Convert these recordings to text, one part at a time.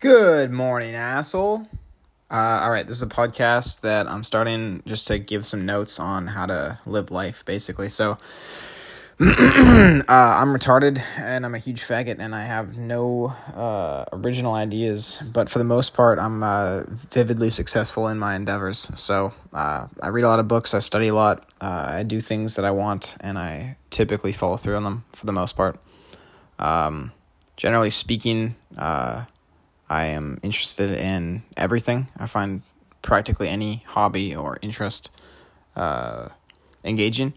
Good morning, asshole. Uh, all right, this is a podcast that I'm starting just to give some notes on how to live life, basically. So, uh, I'm retarded and I'm a huge faggot and I have no uh, original ideas, but for the most part, I'm uh, vividly successful in my endeavors. So, uh, I read a lot of books, I study a lot, uh, I do things that I want, and I typically follow through on them for the most part. Um, generally speaking, I am interested in everything. I find practically any hobby or interest uh, engaging.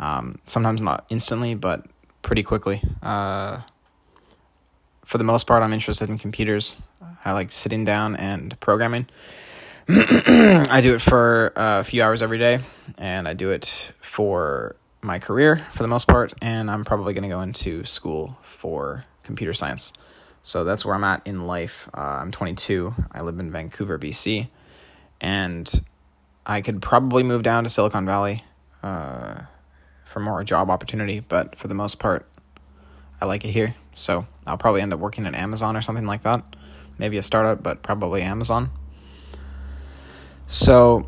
Um, sometimes not instantly, but pretty quickly. Uh, for the most part, I'm interested in computers. I like sitting down and programming. I do it for a few hours every day, and I do it for my career for the most part, and I'm probably going to go into school for computer science. So that's where I'm at in life. Uh, I'm 22. I live in Vancouver, BC, and I could probably move down to Silicon Valley uh, for more job opportunity, but for the most part, I like it here. So I'll probably end up working at Amazon or something like that. Maybe a startup, but probably Amazon. So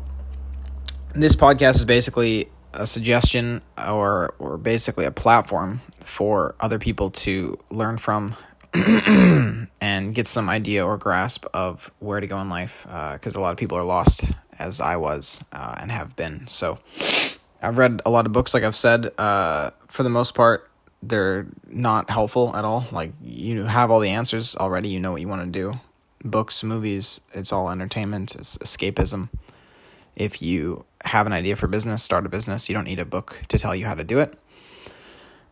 this podcast is basically a suggestion or or basically a platform for other people to learn from and get some idea or grasp of where to go in life because uh, a lot of people are lost as I was uh, and have been. So I've read a lot of books, like I've said. Uh, for the most part, they're not helpful at all. Like you have all the answers already. You know what you want to do. Books, movies, it's all entertainment. It's escapism. If you have an idea for business, start a business. You don't need a book to tell you how to do it.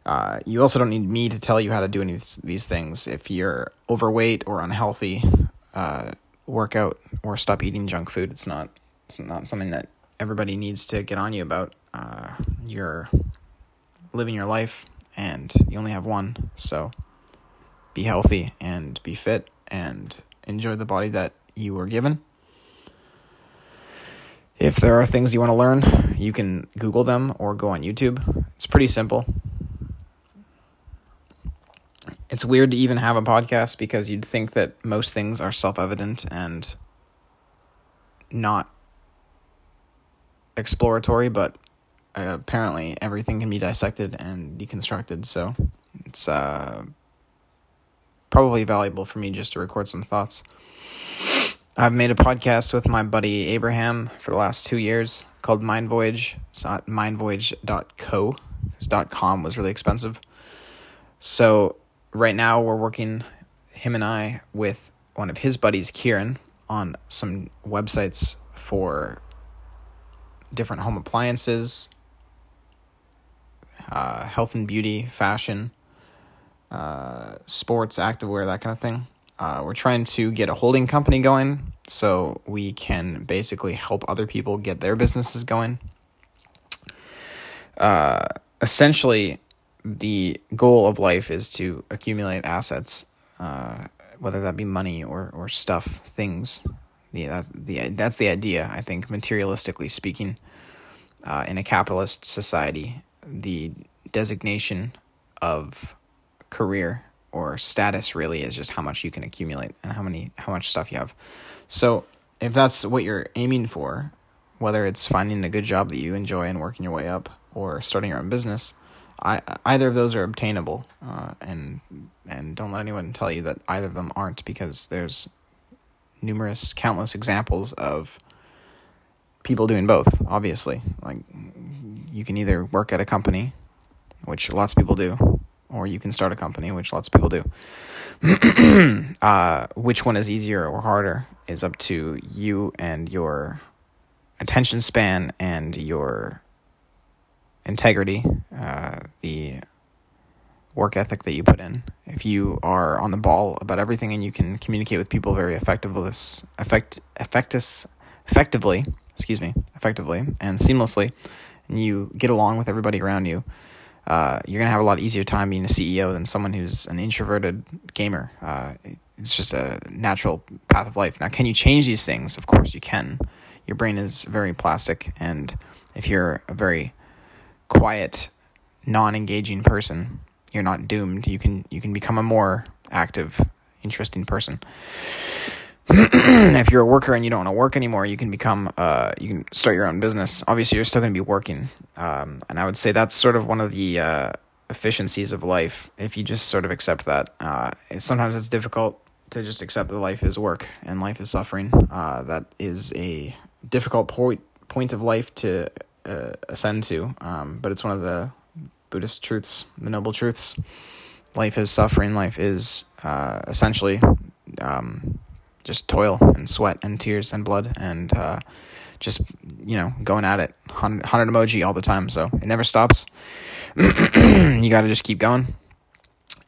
Uh, you also don't need me to tell you how to do any of these things. If you're overweight or unhealthy, uh, work out or stop eating junk food. It's not it's not something that everybody needs to get on you about. Uh, you're living your life and you only have one, so be healthy and be fit and enjoy the body that you were given. If there are things you want to learn, you can Google them or go on YouTube. It's pretty simple it's weird to even have a podcast because you'd think that most things are self-evident and not exploratory, but uh, apparently everything can be dissected and deconstructed. So it's uh, probably valuable for me just to record some thoughts. I've made a podcast with my buddy Abraham for the last two years called Mind Voyage. It's not mindvoyage.co because .com was really expensive. So right now we're working him and I with one of his buddies, Kieran, on some websites for different home appliances, uh, health and beauty, fashion, uh, sports, activewear, that kind of thing. Uh, we're trying to get a holding company going so we can basically help other people get their businesses going. Uh, essentially, the goal of life is to accumulate assets, uh, whether that be money or, or stuff, things. The, that's, the, that's the idea, I think, materialistically speaking. Uh, in a capitalist society, the designation of career or status really is just how much you can accumulate and how many how much stuff you have. So if that's what you're aiming for, whether it's finding a good job that you enjoy and working your way up or starting your own business, I, either of those are obtainable, uh, and and don't let anyone tell you that either of them aren't, because there's numerous, countless examples of people doing both. Obviously, like you can either work at a company, which lots of people do, or you can start a company, which lots of people do. uh, which one is easier or harder is up to you and your attention span and your integrity, uh, the work ethic that you put in. If you are on the ball about everything and you can communicate with people very effectively, effect, effectus, effectively, excuse me, effectively and seamlessly, and you get along with everybody around you, uh, you're gonna have a lot easier time being a CEO than someone who's an introverted gamer. Uh, it's just a natural path of life. Now, can you change these things? Of course, you can. Your brain is very plastic, and if you're a very quiet, non-engaging person, you're not doomed. You can you can become a more active, interesting person. if you're a worker and you don't want to work anymore, you can become uh, you can start your own business. Obviously, you're still going to be working, um, and I would say that's sort of one of the uh, efficiencies of life. If you just sort of accept that, uh, sometimes it's difficult to just accept that life is work and life is suffering. Uh, that is a difficult point point of life to uh, ascend to, um, but it's one of the Buddhist truths, the noble truths. Life is suffering. Life is uh, essentially. Um, just toil and sweat and tears and blood and uh, just you know going at it 100, 100 emoji all the time so it never stops you got to just keep going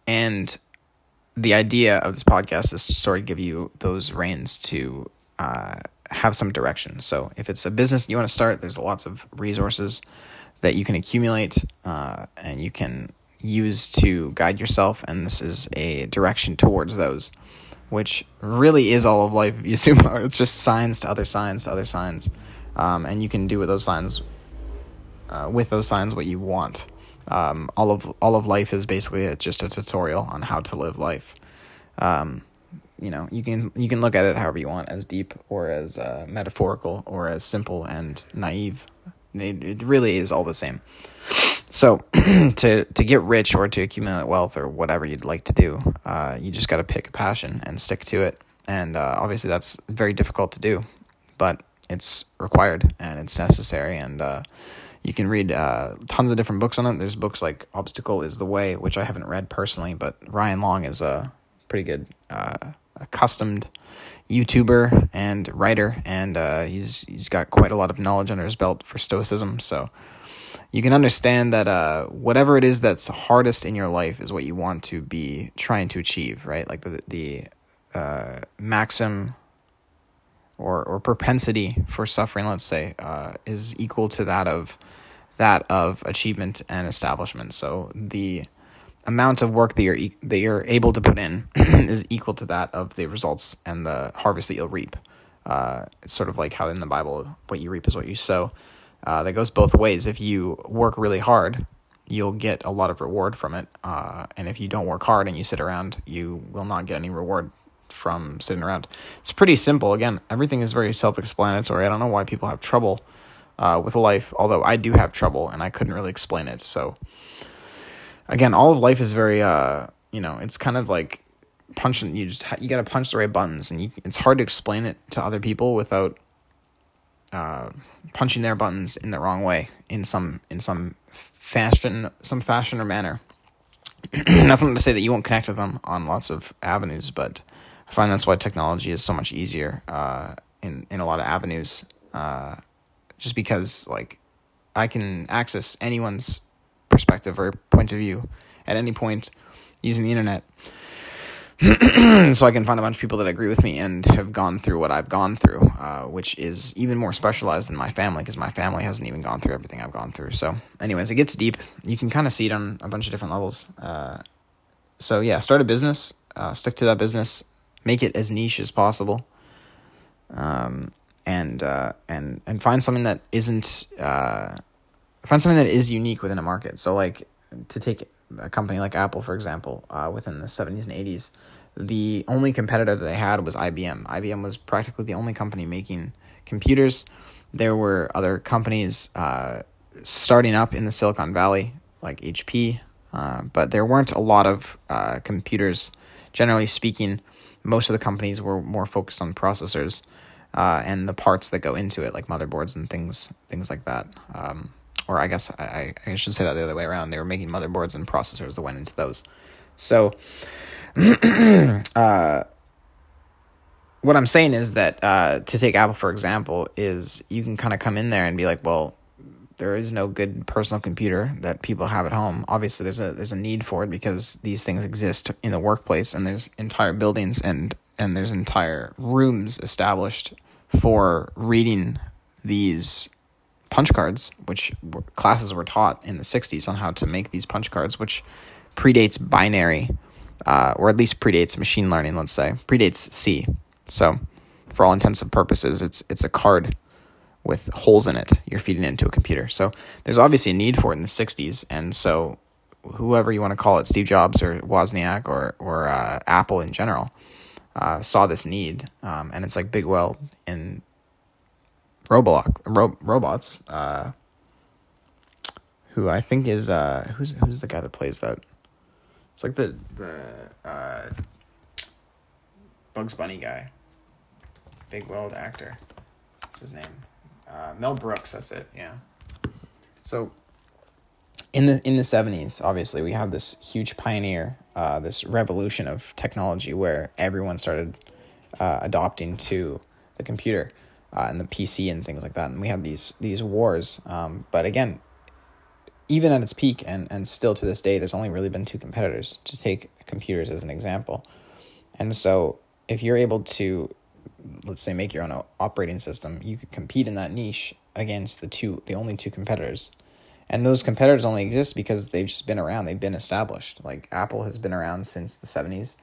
and the idea of this podcast is to sort of give you those reins to uh, have some direction so if it's a business you want to start there's lots of resources that you can accumulate uh, and you can use to guide yourself and this is a direction towards those which really is all of life. If you out; it's just signs to other signs to other signs, um, and you can do with those signs, uh, with those signs, what you want. Um, all of all of life is basically a, just a tutorial on how to live life. Um, you know, you can you can look at it however you want, as deep or as uh, metaphorical or as simple and naive. It, it really is all the same. So to to get rich or to accumulate wealth or whatever you'd like to do, uh, you just got to pick a passion and stick to it. And uh, obviously, that's very difficult to do, but it's required and it's necessary. And uh, you can read uh, tons of different books on it. There's books like "Obstacle Is the Way," which I haven't read personally, but Ryan Long is a pretty good uh, accustomed YouTuber and writer, and uh, he's he's got quite a lot of knowledge under his belt for Stoicism. So you can understand that uh, whatever it is that's hardest in your life is what you want to be trying to achieve, right? Like the the uh, maxim or or propensity for suffering, let's say, uh, is equal to that of that of achievement and establishment. So the amount of work that you're that you're able to put in is equal to that of the results and the harvest that you'll reap. Uh, it's sort of like how in the Bible, what you reap is what you sow. Uh, that goes both ways. If you work really hard, you'll get a lot of reward from it. Uh, and if you don't work hard and you sit around, you will not get any reward from sitting around. It's pretty simple. Again, everything is very self explanatory. I don't know why people have trouble uh, with life, although I do have trouble and I couldn't really explain it. So, again, all of life is very, uh, you know, it's kind of like punching, you just, you got to punch the right buttons and you, it's hard to explain it to other people without uh, punching their buttons in the wrong way in some in some fashion some fashion or manner. that's not to say that you won't connect with them on lots of avenues, but I find that's why technology is so much easier uh, in in a lot of avenues. Uh, just because like I can access anyone's perspective or point of view at any point using the internet. so I can find a bunch of people that agree with me and have gone through what I've gone through, uh, which is even more specialized than my family because my family hasn't even gone through everything I've gone through. So, anyways, it gets deep. You can kind of see it on a bunch of different levels. Uh, so yeah, start a business, uh, stick to that business, make it as niche as possible, um, and uh, and and find something that isn't uh, find something that is unique within a market. So like to take a company like Apple, for example, uh, within the 70s and 80s, the only competitor that they had was IBM. IBM was practically the only company making computers. There were other companies uh, starting up in the Silicon Valley, like HP, uh, but there weren't a lot of uh, computers. Generally speaking, most of the companies were more focused on processors uh, and the parts that go into it, like motherboards and things, things like that. Um, or I guess I, I should say that the other way around. They were making motherboards and processors that went into those. So, uh, what I'm saying is that uh, to take Apple for example is you can kind of come in there and be like, well, there is no good personal computer that people have at home. Obviously, there's a there's a need for it because these things exist in the workplace, and there's entire buildings and and there's entire rooms established for reading these punch cards, which classes were taught in the 60s on how to make these punch cards, which predates binary, uh, or at least predates machine learning, let's say, predates C. So, for all intents and purposes, it's it's a card with holes in it. You're feeding it into a computer. So there's obviously a need for it in the 60s, and so whoever you want to call it, Steve Jobs or Wozniak or or uh, Apple in general, uh, saw this need, um, and it's like Big well, in Roblox ro- robots, uh, who I think is uh, who's who's the guy that plays that? It's like the the uh, Bugs Bunny guy, Big world actor. What's his name? Uh, Mel Brooks. That's it. Yeah. So in the in the 70s obviously we have this huge pioneer uh, this revolution of technology where everyone started uh, adopting to the computer uh, and the pc and things like that. And we had these these wars um, but again even at its peak and and still to this day there's only really been two competitors to take computers as an example. And so if you're able to let's say make your own operating system you could compete in that niche against the two the only two competitors. And those competitors only exist because they've just been around they've been established. Like apple has been around since the 70s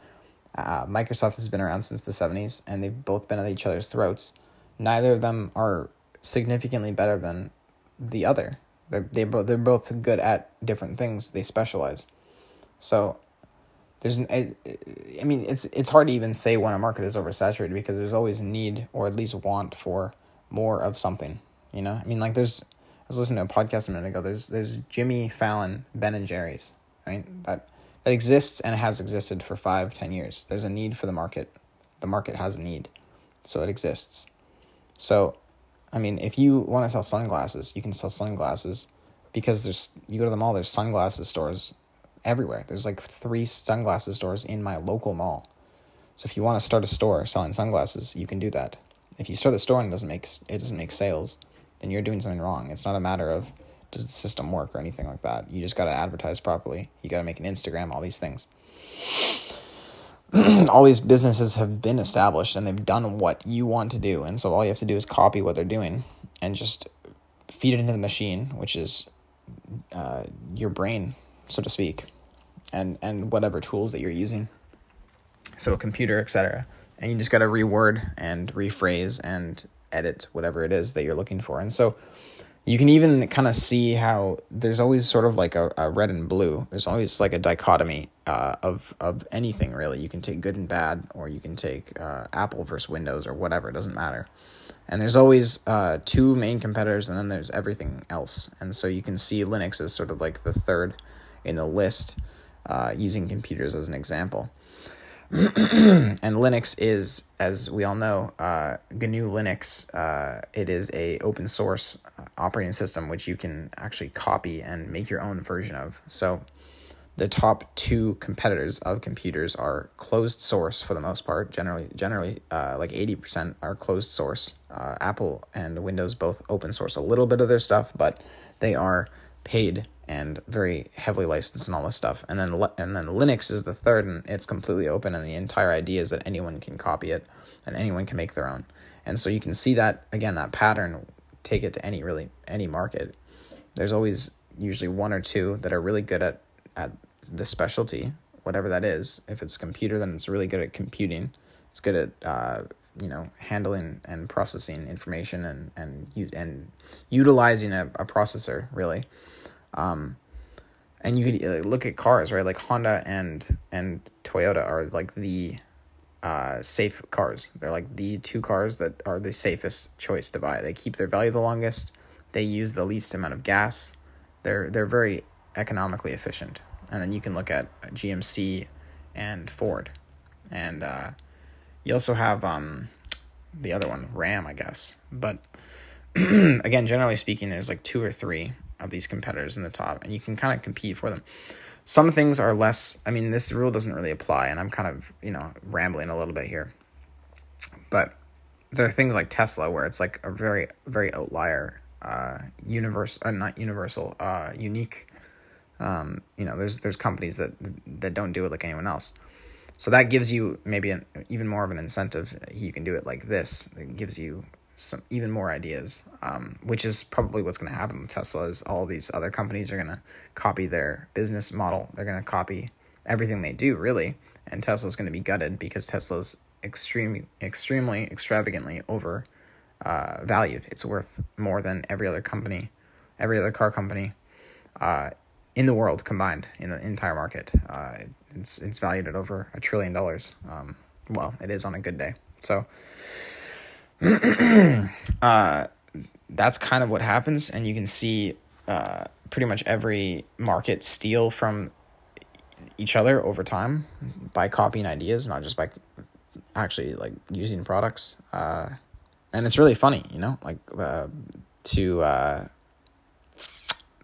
uh, microsoft has been around since the 70s and they've both been at each other's throats neither of them are significantly better than the other they're, they both, they're both good at different things they specialize so there's I, I mean it's it's hard to even say when a market is oversaturated because there's always need or at least want for more of something you know i mean like there's I was listening to a podcast a minute ago. There's there's Jimmy Fallon, Ben and Jerry's, right? That that exists and has existed for five, ten years. There's a need for the market. The market has a need, so it exists. So, I mean, if you want to sell sunglasses, you can sell sunglasses because there's you go to the mall. There's sunglasses stores everywhere. There's like three sunglasses stores in my local mall. So if you want to start a store selling sunglasses, you can do that. If you start the store and it doesn't make it doesn't make sales, then you're doing something wrong. It's not a matter of does the system work or anything like that. You just got to advertise properly. You got to make an Instagram, all these things. all these businesses have been established and they've done what you want to do. And so all you have to do is copy what they're doing and just feed it into the machine, which is uh, your brain, so to speak, and, and whatever tools that you're using. So a computer, etc. And you just got to reword and rephrase and edit whatever it is that you're looking for. And so you can even kind of see how there's always sort of like a, a red and blue. There's always like a dichotomy uh, of of anything really. You can take good and bad, or you can take uh, Apple versus Windows or whatever. It doesn't matter. And there's always uh, two main competitors, and then there's everything else. And so you can see Linux as sort of like the third in the list, uh, using computers as an example. and Linux is, as we all know, uh, GNU Linux. Uh, it is a open source uh, operating system which you can actually copy and make your own version of. So, the top two competitors of computers are closed source for the most part. Generally, generally, uh, like eighty percent are closed source. Uh, Apple and Windows both open source a little bit of their stuff, but they are paid and very heavily licensed and all this stuff. And then and then Linux is the third, and it's completely open, and the entire idea is that anyone can copy it and anyone can make their own. And so you can see that again that pattern. Take it to any really any market. There's always usually one or two that are really good at at the specialty, whatever that is. If it's computer, then it's really good at computing. It's good at uh, you know handling and processing information and and and utilizing a, a processor really um, and you could uh, look at cars, right? Like Honda and and Toyota are like the uh, safe cars. They're like the two cars that are the safest choice to buy. They keep their value the longest. They use the least amount of gas. They're they're very economically efficient. And then you can look at GMC and Ford, and uh, you also have um, the other one, Ram, I guess. But again, generally speaking, there's like two or three of these competitors in the top, and you can kind of compete for them. Some things are less. I mean, this rule doesn't really apply, and I'm kind of you know rambling a little bit here. But there are things like Tesla where it's like a very very outlier, uh, universe, uh, not universal, uh, unique. Um, you know, there's there's companies that that don't do it like anyone else. So that gives you maybe an, even more of an incentive. You can do it like this. It gives you some even more ideas, um, which is probably what's going to happen with Tesla. Is all these other companies are going to copy their business model. They're going to copy everything they do, really, and Tesla's going to be gutted because Tesla's extremely, extremely, extravagantly over uh, valued. It's worth more than every other company, every other car company. Uh, in the world combined in the entire market. Uh, it's it's valued at over a trillion dollars. Um, well, it is on a good day. So, uh, that's kind of what happens, and you can see uh, pretty much every market steal from each other over time by copying ideas, not just by actually like using products. Uh, and it's really funny, you know, like uh, to uh,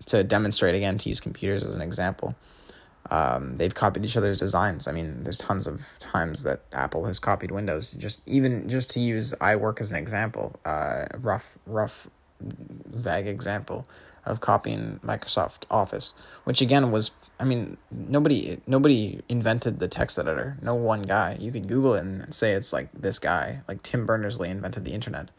to demonstrate again to use computers as an example. Um, they've copied each other's designs. I mean, there's tons of times that Apple has copied Windows. Just even just to use iWork as an example, uh, rough rough vague example of copying Microsoft Office, which again was I mean nobody nobody invented the text editor. No one guy. You could Google it and say it's like this guy, like Tim Berners Lee invented the internet,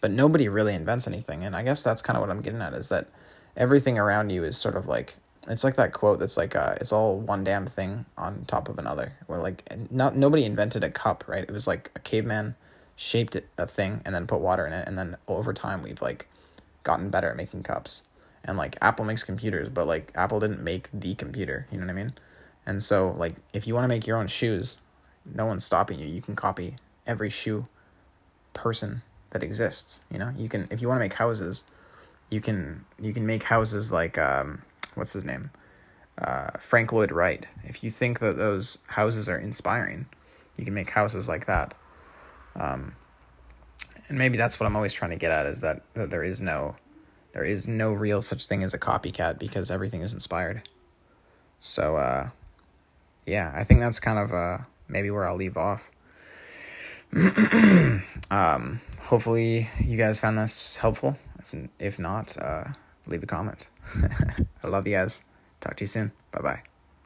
but nobody really invents anything. And I guess that's kind of what I'm getting at is that everything around you is sort of like it's like that quote that's like uh, it's all one damn thing on top of another. Where like not nobody invented a cup, right? It was like a caveman shaped it, a thing and then put water in it, and then over time we've like gotten better at making cups. And like Apple makes computers, but like Apple didn't make the computer. You know what I mean? And so like if you want to make your own shoes, no one's stopping you. You can copy every shoe person that exists. You know, you can if you want to make houses, you can you can make houses like um, what's his name, uh, Frank Lloyd Wright. If you think that those houses are inspiring, you can make houses like that. Um, and maybe that's what I'm always trying to get at is that, that there is no there is no real such thing as a copycat because everything is inspired. So uh, yeah, I think that's kind of uh, maybe where I'll leave off. um, hopefully you guys found this helpful. If, if not, uh, leave a comment. I love you guys. Talk to you soon. Bye bye.